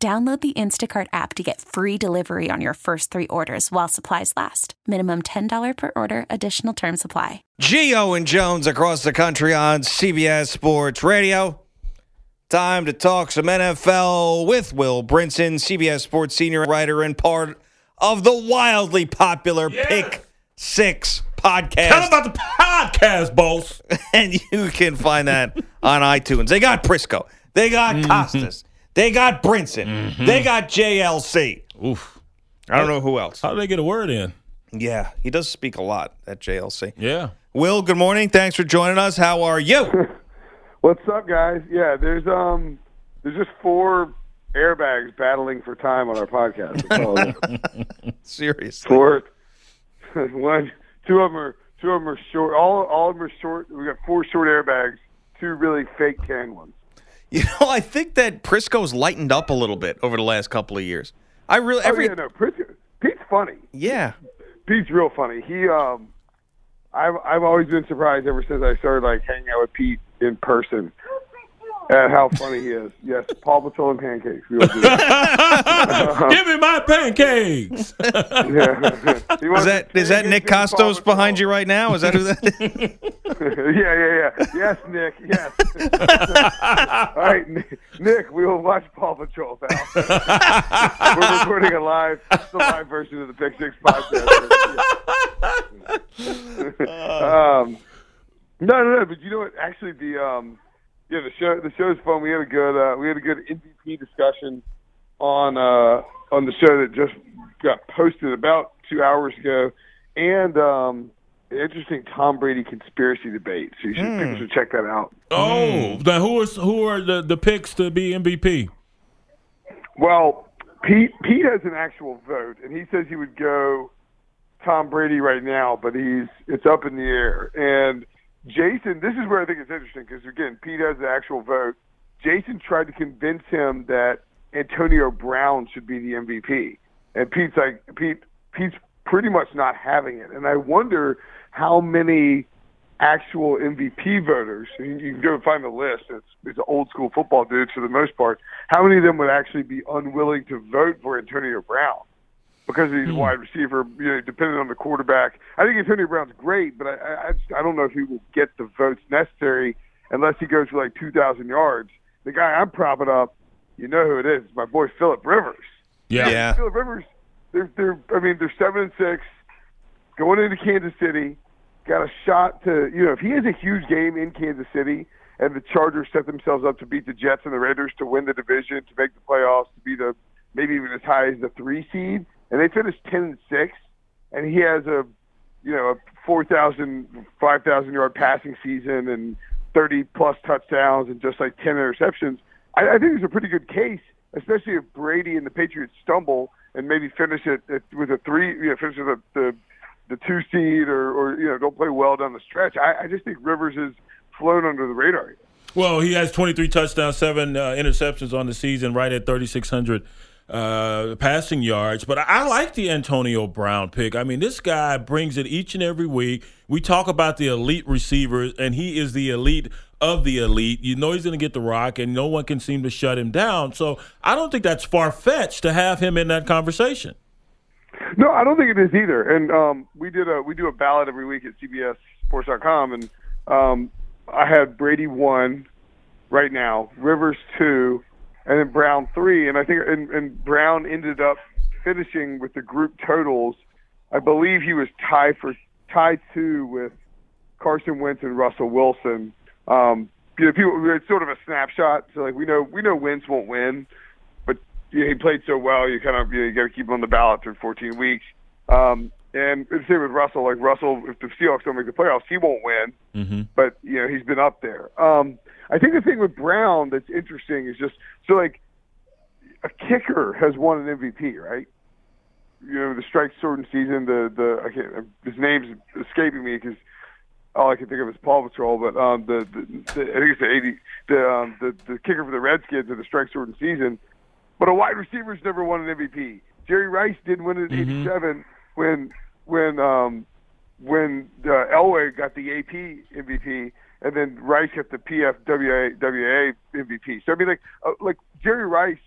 Download the Instacart app to get free delivery on your first three orders while supplies last. Minimum $10 per order, additional term supply. Gio and Jones across the country on CBS Sports Radio. Time to talk some NFL with Will Brinson, CBS Sports senior writer and part of the wildly popular Yes. Pick Six podcast. Tell them about the podcast, boss. and you can find that on iTunes. They got Prisco. They got Mm-hmm. Kostos. They got Brinson. They got JLC. Oof. I don't know who else. How do they get a word in? Yeah, he does speak a lot at JLC. Yeah. Will, good morning. Thanks for joining us. How are you? What's up, guys? Yeah, there's um, there's just four airbags battling for time on our podcast. That's all it is. Seriously. four, one, two of them are two of them are short. All all of them are short. We got four short airbags, two really fake tan ones. You know, I think that Prisco's lightened up a little bit over the last couple of years. I really every oh yeah, no, Pete, Pete's funny. yeah. Pete's real funny. He um, I've I've always been surprised ever since I started like hanging out with Pete in person. At how funny he is. Yes, Paw Patrol and pancakes. We all do that. Give me my pancakes. Yeah. Is that is that Nick and Kostos behind you right now? Is that who that is? yeah, yeah, yeah. Yes, Nick. Yes. All right, Nick, Nick. We will watch Paw Patrol, pal. We're recording a live, the live version of the Pick Six podcast. um, no, no, no. But you know what? Actually, the um, yeah, the show, the show's fun. We had a good, uh, we had a good MVP discussion on uh, on the show that just got posted about two hours ago, and um, an interesting Tom Brady conspiracy debate. So you should, people should check that out. oh, now who is who are the, the picks to be MVP? Well, Pete Pete has an actual vote, and he says he would go Tom Brady right now, but he's it's up in the air. And Jason, this is where I think it's interesting because again, Pete has the actual vote. Jason tried to convince him that Antonio Brown should be the MVP, and Pete's like Pete. Pete's pretty much not having it, and I wonder how many actual MVP voters. and You can go and find the list. It's, it's old school football dudes for the most part. How many of them would actually be unwilling to vote for Antonio Brown because he's a hmm. wide receiver? You know, depending on the quarterback. I think Antonio Brown's great, but I I, just, I don't know if he will get the votes necessary unless he goes for like two thousand yards. The guy I'm propping up, you know who it is? My boy Philip Rivers. Yeah. Yeah. Philip Rivers, they're they're I mean they're seven and six, going into Kansas City, got a shot to you know if he has a huge game in Kansas City and the Chargers set themselves up to beat the Jets and the Raiders to win the division to make the playoffs to be the maybe even as high as the three seed and they finished ten and six and he has a you know a four thousand five thousand yard passing season and thirty plus touchdowns and just like ten interceptions. I, I think it's a pretty good case, especially if Brady and the Patriots stumble and maybe finish it with a three, you know, finish with a, the the two seed or, or you know don't play well down the stretch. I, I just think Rivers has flown under the radar. Well, he has 23 touchdowns, seven uh, interceptions on the season, right at 3,600 uh, passing yards. But I like the Antonio Brown pick. I mean, this guy brings it each and every week. We talk about the elite receivers, and he is the elite of the elite. You know he's going to get the rock, and no one can seem to shut him down. So I don't think that's far fetched to have him in that conversation. No, I don't think it is either. And um, we did a we do a ballot every week at CBSSports.com, and um, I had Brady one right now, Rivers two, and then Brown three. And I think and, and Brown ended up finishing with the group totals. I believe he was tied for tied two with Carson Wentz and Russell Wilson. Um, you know, people it's sort of a snapshot. So like we know we know Wentz won't win, but you know, he played so well. You kind of you, know, you got to keep him on the ballot for 14 weeks. Um, and the same with Russell. Like Russell, if the Seahawks don't make the playoffs, he won't win. Mm-hmm. But you know he's been up there. Um, I think the thing with Brown that's interesting is just so like a kicker has won an MVP, right? You know, the strike shortened season. The the I can't, his name's escaping me because all I can think of is Paw Patrol. But um, the, the, the I think it's the eighty the um, the the kicker for the Redskins in the strike shortened season. But a wide receiver's never won an MVP. Jerry Rice didn't win it in Mhm. '87 when when um, when uh, Elway got the AP MVP, and then Rice got the PFWA WA MVP. So I mean, like uh, like Jerry Rice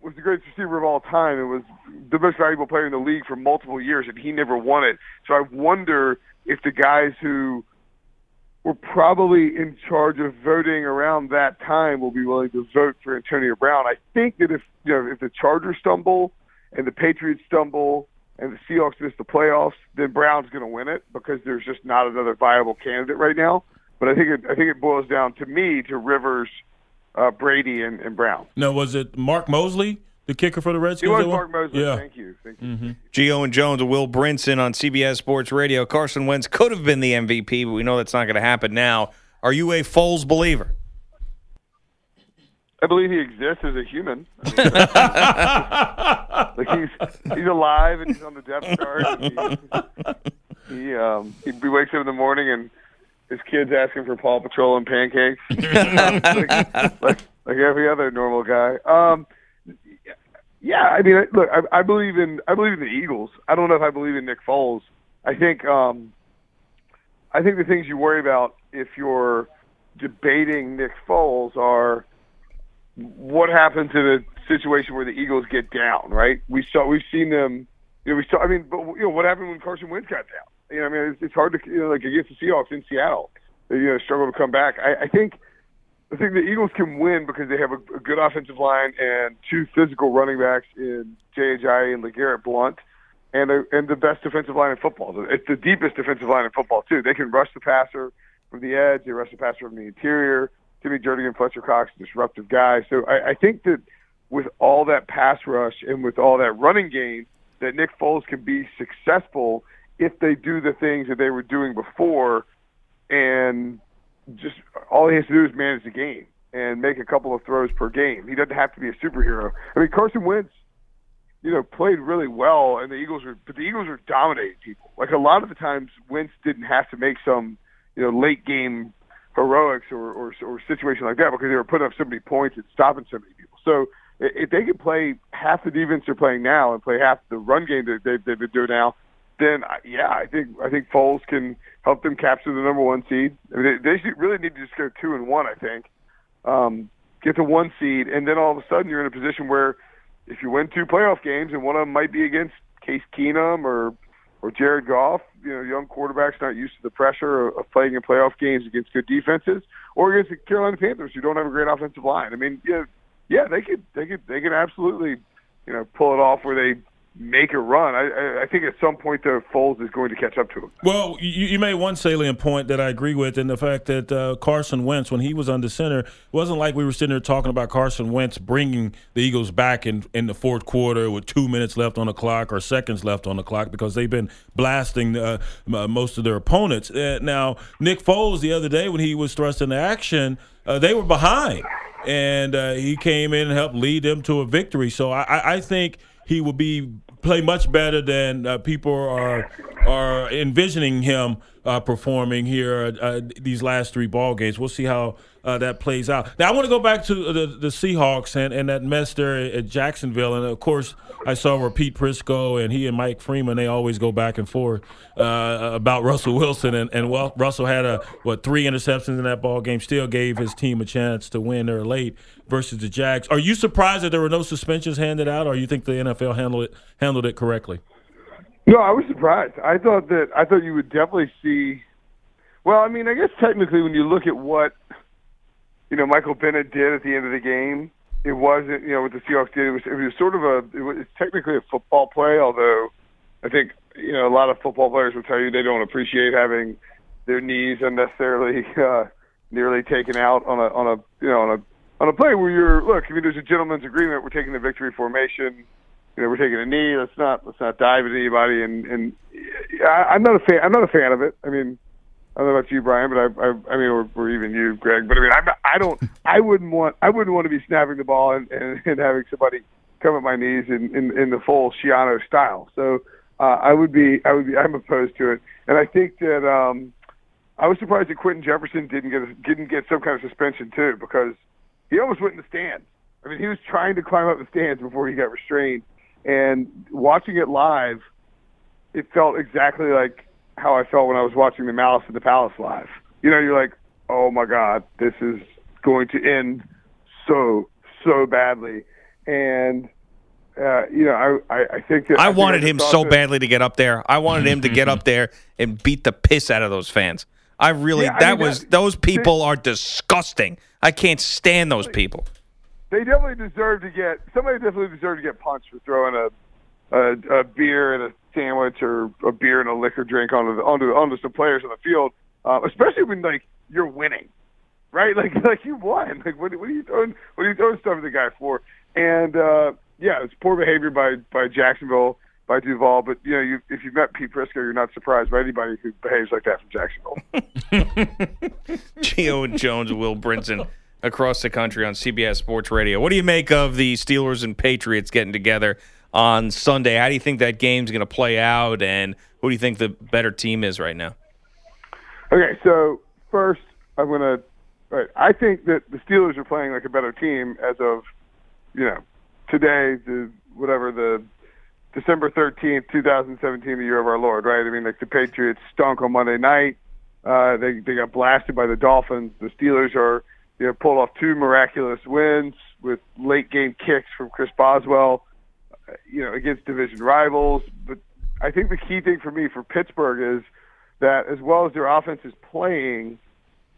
was the greatest receiver of all time and was the most valuable player in the league for multiple years, and he never won it. So I wonder if the guys who were probably in charge of voting around that time will be willing to vote for Antonio Brown. I think that if you know if the Chargers stumble and the Patriots stumble and the Seahawks miss the playoffs, then Brown's going to win it because there's just not another viable candidate right now. But I think it, I think it boils down to me to Rivers, uh, Brady, and, and Brown. Now, was it Mark Moseley, the kicker for the He Redskins? was that? Mark Moseley. Yeah. Thank you. Thank you. Mm-hmm. Gio and Jones, Will Brinson on CBS Sports Radio. Carson Wentz could have been the MVP, but we know that's not going to happen now. Are you a Foles believer? I believe he exists as a human. I mean, like he's he's alive and he's on the depth chart. He he, um, he he wakes up in the morning and his kids asking for Paw Patrol and pancakes, like, like like every other normal guy. Um, yeah, I mean, look, I, I believe in I believe in the Eagles. I don't know if I believe in Nick Foles. I think um, I think the things you worry about if you're debating Nick Foles are what happened to the situation where the Eagles get down, right? We saw we've seen them. You know, we saw. I mean, but you know what happened when Carson Wentz got down? You know, I mean, it's, it's hard to you know, like against the Seahawks in Seattle. You know struggle to come back. I, I think I think the Eagles can win because they have a, a good offensive line and two physical running backs in Ajayi and LeGarrette Blunt, and a, and the best defensive line in football. It's the deepest defensive line in football too. They can rush the passer from the edge. They rush the passer from the interior. Timmy Jernigan, Fletcher Cox, disruptive guys. So I, I think that with all that pass rush and with all that running game, that Nick Foles can be successful if they do the things that they were doing before, and just all he has to do is manage the game and make a couple of throws per game. He doesn't have to be a superhero. I mean, Carson Wentz, you know, played really well, and the Eagles were, but the Eagles were dominating people. Like a lot of the times, Wentz didn't have to make some, you know, late game heroics or, or, or situation like that because they were putting up so many points and stopping so many people. So if they could play half the defense they're playing now and play half the run game that they've, they've been doing now, then yeah, I think I think Foles can help them capture the number one seed. I mean, they, they really need to just go two and one. I think um, get the one seed, and then all of a sudden you're in a position where if you win two playoff games, and one of them might be against Case Keenum or or Jared Goff, you know, young quarterbacks not used to the pressure of, playing in playoff games against good defenses, or against the Carolina Panthers who don't have a great offensive line. I mean, yeah, yeah, they could, they could, they could absolutely, you know, pull it off where they make a run. I, I, think at some point the Foles is going to catch up to him. Well, you, you made one salient point that I agree with, in the fact that uh, Carson Wentz, when he was under center, wasn't like we were sitting there talking about Carson Wentz bringing the Eagles back in, in the fourth quarter with two minutes left on the clock or seconds left on the clock because they've been blasting uh, most of their opponents. Uh, now, Nick Foles, the other day when he was thrust into action, uh, they were behind, and uh, he came in and helped lead them to a victory. So I- I think he will be play much better than uh, people are are envisioning him uh, performing here uh, these last three ball games. We'll see how uh, that plays out. Now I want to go back to the, the Seahawks and, and that mess there at Jacksonville, and of course I saw where Pete Prisco and he and Mike Freeman they always go back and forth uh, about Russell Wilson, and, and well, Russell had a what three interceptions in that ball game, still gave his team a chance to win there late versus the Jags. Are you surprised that there were no suspensions handed out, or you think the NFL handled it handled it correctly? No, I was surprised. I thought that I thought you would definitely see. Well, I mean, I guess technically, when you look at what you know Michael Bennett did at the end of the game, it wasn't you know what the Seahawks did. It was it was sort of a it was technically a football play, although I think you know a lot of football players will tell you they don't appreciate having their knees unnecessarily uh, nearly taken out on a on a you know on a on a play where you're look. I mean, there's a gentleman's agreement. We're taking the victory formation you know, we're taking a knee. Let's not let's not dive at anybody. And and I, I'm not a fan. I'm not a fan of it. I mean, I don't know about you, Brian, but I, I, I mean, or, or even you, Greg. But I mean, I'm, I don't, I wouldn't want, I wouldn't want to be snapping the ball and, and, and having somebody come at my knees in, in, in the full Schiano style. So uh, I would be, I would be, I'm opposed to it. And I think that um, I was surprised that Quinton Jefferson didn't get a, didn't get some kind of suspension too, because he almost went in the stands. I mean, he was trying to climb up the stands before he got restrained. And watching it live, it felt exactly like how I felt when I was watching the Malice at the Palace live. You know, you're like, oh my God, this is going to end so so badly, and uh, you know, I, I, I think that I, I wanted think him so that- badly to get up there. I wanted him to get up there and beat the piss out of those fans. I really Yeah, I that mean, was that- those people are disgusting. I can't stand those people. They definitely deserve to get somebody definitely deserved to get punched for throwing a a, a beer and a sandwich or a beer and a liquor drink onto the, onto onto some players on the field, uh, especially when like you're winning, right? Like like you won. Like what, what are you throwing? What are you throwing stuff at the guy for? And uh, yeah, it's poor behavior by by Jacksonville by Duval. But you know, you, if you've met Pete Prisco, you're not surprised by anybody who behaves like that from Jacksonville. Gio Jones, Will Brinson across the country on CBS Sports Radio. What do you make of the Steelers and Patriots getting together on Sunday? How do you think that game's going to play out, and who do you think the better team is right now? Okay, so first I'm gonna. Right, I think that the Steelers are playing like a better team as of, you know, today, the whatever the December thirteenth, two thousand seventeen, the year of our Lord. Right? I mean, like the Patriots stunk on Monday night. Uh, they they got blasted by the Dolphins. The Steelers are you know pulled off two miraculous wins with late game kicks from Chris Boswell. You know, against division rivals. But I think the key thing for me for Pittsburgh is that as well as their offense is playing,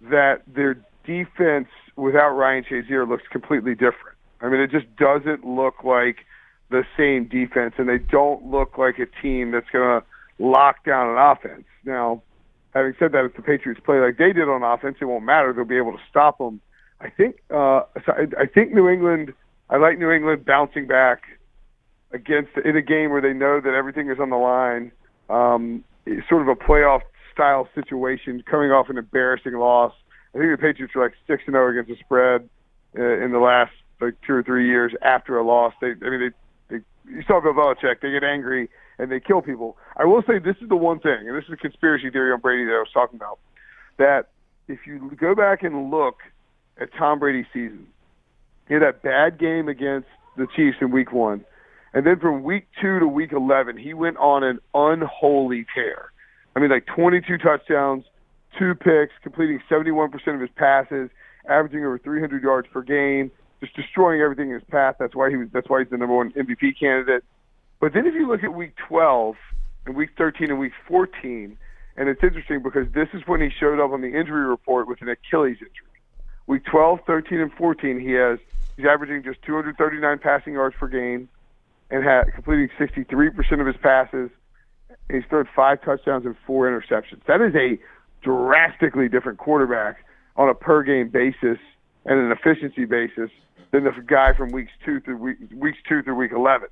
that their defense without Ryan Shazier looks completely different. I mean, it just doesn't look like the same defense, and they don't look like a team that's going to lock down an offense. Now, having said that, if the Patriots play like they did on offense, it won't matter. They'll be able to stop them. I think. Uh, so I, I think New England. I like New England bouncing back against in a game where they know that everything is on the line. Um, it's sort of a playoff style situation, coming off an embarrassing loss. I think the Patriots are like six and zero against the spread uh, in the last like two or three years after a loss. They, I mean, they, they you saw Bill Belichick. They get angry and they kill people. I will say this is the one thing, and this is a conspiracy theory on Brady that I was talking about. That if you go back and look at Tom Brady's season, he had that bad game against the Chiefs in Week One, and then from Week Two to Week Eleven, he went on an unholy tear. I mean, like 22 touchdowns, two picks, completing 71% of his passes, averaging over 300 yards per game, just destroying everything in his path. That's why he was. That's why he's the number one MVP candidate. But then if you look at Week 12 and Week 13 and Week 14, and it's interesting because this is when he showed up on the injury report with an Achilles injury. Week 12, 13, and 14, he has he's averaging just 239 passing yards per game, and had completing 63% of his passes. He's thrown five touchdowns and four interceptions. That is a drastically different quarterback on a per game basis and an efficiency basis than the guy from weeks two through week, weeks two through week 11.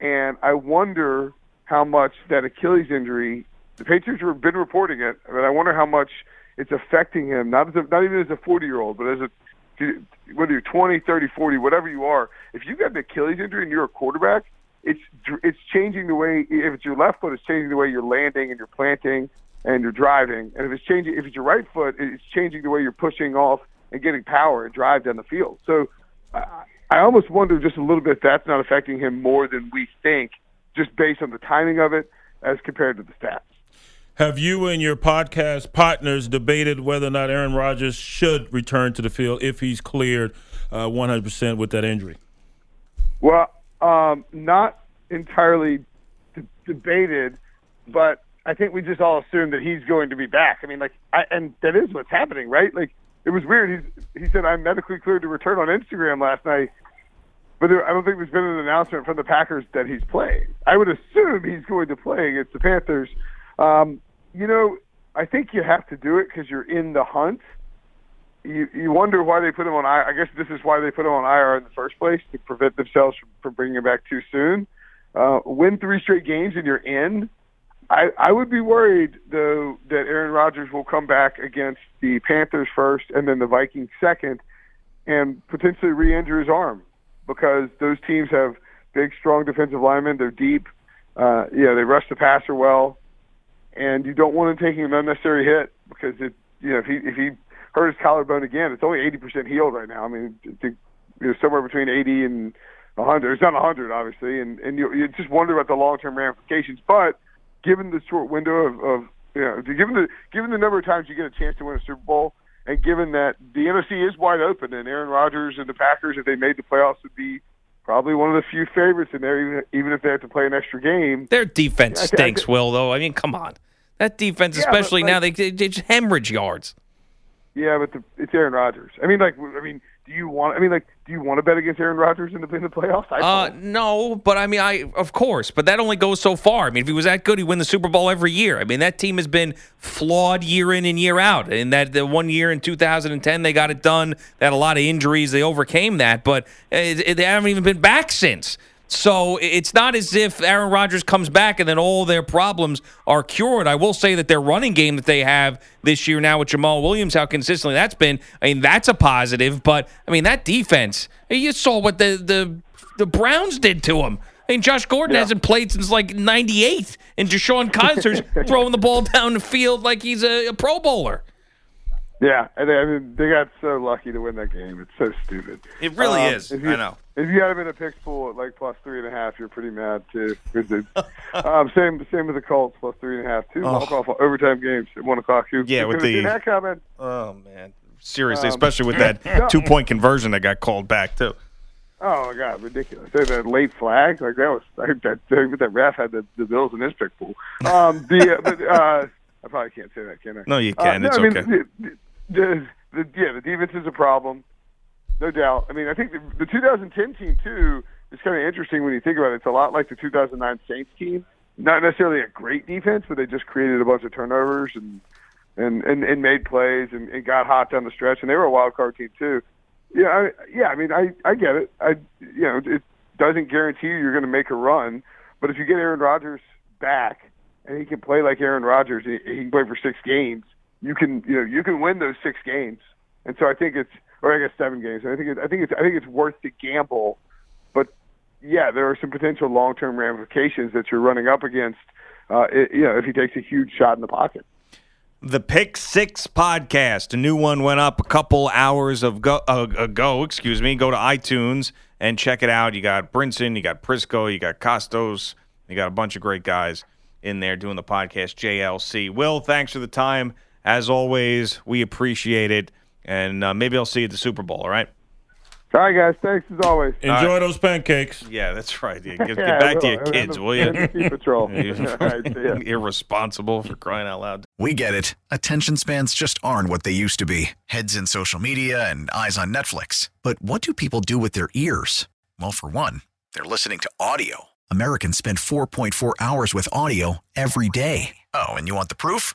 And I wonder how much that Achilles injury. The Patriots have been reporting it, but I wonder how much it's affecting him. Not as a, not even as a 40 year old, but as a whether you're 20, 30, 40, whatever you are. If you got an Achilles injury and you're a quarterback, it's it's changing the way. If it's your left foot, it's changing the way you're landing and you're planting and you're driving. And if it's changing, if it's your right foot, it's changing the way you're pushing off and getting power and drive down the field. So I, I almost wonder just a little bit if that's not affecting him more than we think, just based on the timing of it as compared to the stats. Have you and your podcast partners debated whether or not Aaron Rodgers should return to the field if he's cleared uh, 100% with that injury? Well, um, not entirely d- debated, but I think we just all assume that he's going to be back. I mean, like, I, and that is what's happening, right? Like, it was weird. He's, he said, "I'm medically cleared to return" on Instagram last night, but there, I don't think there's been an announcement from the Packers that he's playing. I would assume he's going to play against the Panthers. Um, you know, I think you have to do it because you're in the hunt. You you wonder why they put him on IR. I guess this is why they put him on IR in the first place to prevent themselves from, from bringing him back too soon. Uh, win three straight games and you're in. I, I would be worried though that Aaron Rodgers will come back against the Panthers first and then the Vikings second, and potentially re-injure his arm because those teams have big, strong defensive linemen. They're deep. Uh, yeah, they rush the passer well, and you don't want him taking an unnecessary hit because it, you know, if he if he hurt his collarbone again, it's only eighty percent healed right now. I mean, it's you know, somewhere between eighty and a hundred. It's not a hundred, obviously, and and you you just wonder about the long term ramifications. But given the short window of, of you know, given the given the number of times you get a chance to win a Super Bowl, and given that the NFC is wide open, and Aaron Rodgers and the Packers, if they made the playoffs, would be probably one of the few favorites in there, even, even if they have to play an extra game. Their defense I, stinks, I, I, Will. Though I mean, come on, that defense, yeah, especially like, now, they, they just hemorrhage yards. Yeah, but the, it's Aaron Rodgers. I mean, like, I mean, do you want? I mean, like, do you want to bet against Aaron Rodgers in the in the playoffs? I uh, no, but I mean, I of course, but that only goes so far. I mean, if he was that good, he'd win the Super Bowl every year. I mean, that team has been flawed year in and year out. And that the one year in 2010, they got it done. They had a lot of injuries. They overcame that, but it, it, they haven't even been back since. So it's not as if Aaron Rodgers comes back and then all their problems are cured. I will say that their running game that they have this year now with Jamaal Williams, how consistently that's been, I mean, that's a positive. But I mean, that defense, eh, you saw what the the, the Browns did to him. I mean, Josh Gordon yeah. hasn't played since like '98, and DeShone Kizer's throwing the ball down the field like he's a, a Pro Bowler. Yeah, and I mean, they got so lucky to win that game. It's so stupid. It really um, is. You, I know. If you had them in a pick pool at like plus three and a half, you're pretty mad too. um, same same with the Colts plus three and a half. Two oh. overtime games at one o'clock. You, yeah, you with the that coming. Oh man, seriously, um, especially with that no. two point conversion that got called back too. Oh my god, ridiculous! That late flag, like that was think that that ref had the, the Bills in his pick pool. Um, the but uh, I probably can't say that, can I? No, you can. Uh, no, it's I mean, okay. The, the, the, yeah, the defense is a problem no doubt. I mean, I think the, the 2010 team too is kind of interesting when you think about it. It's a lot like the 2009 Saints team. Not necessarily a great defense, but they just created a bunch of turnovers and and and, and made plays and, and got hot down the stretch. And they were a wild card team too. Yeah, I, yeah. I mean, I I get it. I you know it doesn't guarantee you you're going to make a run, but if you get Aaron Rodgers back and he can play like Aaron Rodgers, he, he can play for six games. You can you know you can win those six games. And so I think it's or I guess seven games. I think it, I think it's I think it's worth the gamble, but yeah, there are some potential long term ramifications that you're running up against. Uh, it, you know, if he takes a huge shot in the pocket. The Pick Six podcast, a new one went up a couple hours of go, uh, ago. Excuse me. Go to iTunes and check it out. You got Brinson, you got Prisco, you got Kostos, you got a bunch of great guys in there doing the podcast. JLC. Will, thanks for the time. As always, we appreciate it and uh, maybe I'll see you at the Super Bowl. All right. All right, guys. Thanks as always. Enjoy right. those pancakes. Yeah, that's right. Yeah, get, get back to your kids, will you? Patrol. Irresponsible for crying out loud. We get it. Attention spans just aren't what they used to be. Heads in social media and eyes on Netflix. But what do people do with their ears? Well, for one, they're listening to audio. Americans spend 4.4 hours with audio every day. Oh, and you want the proof?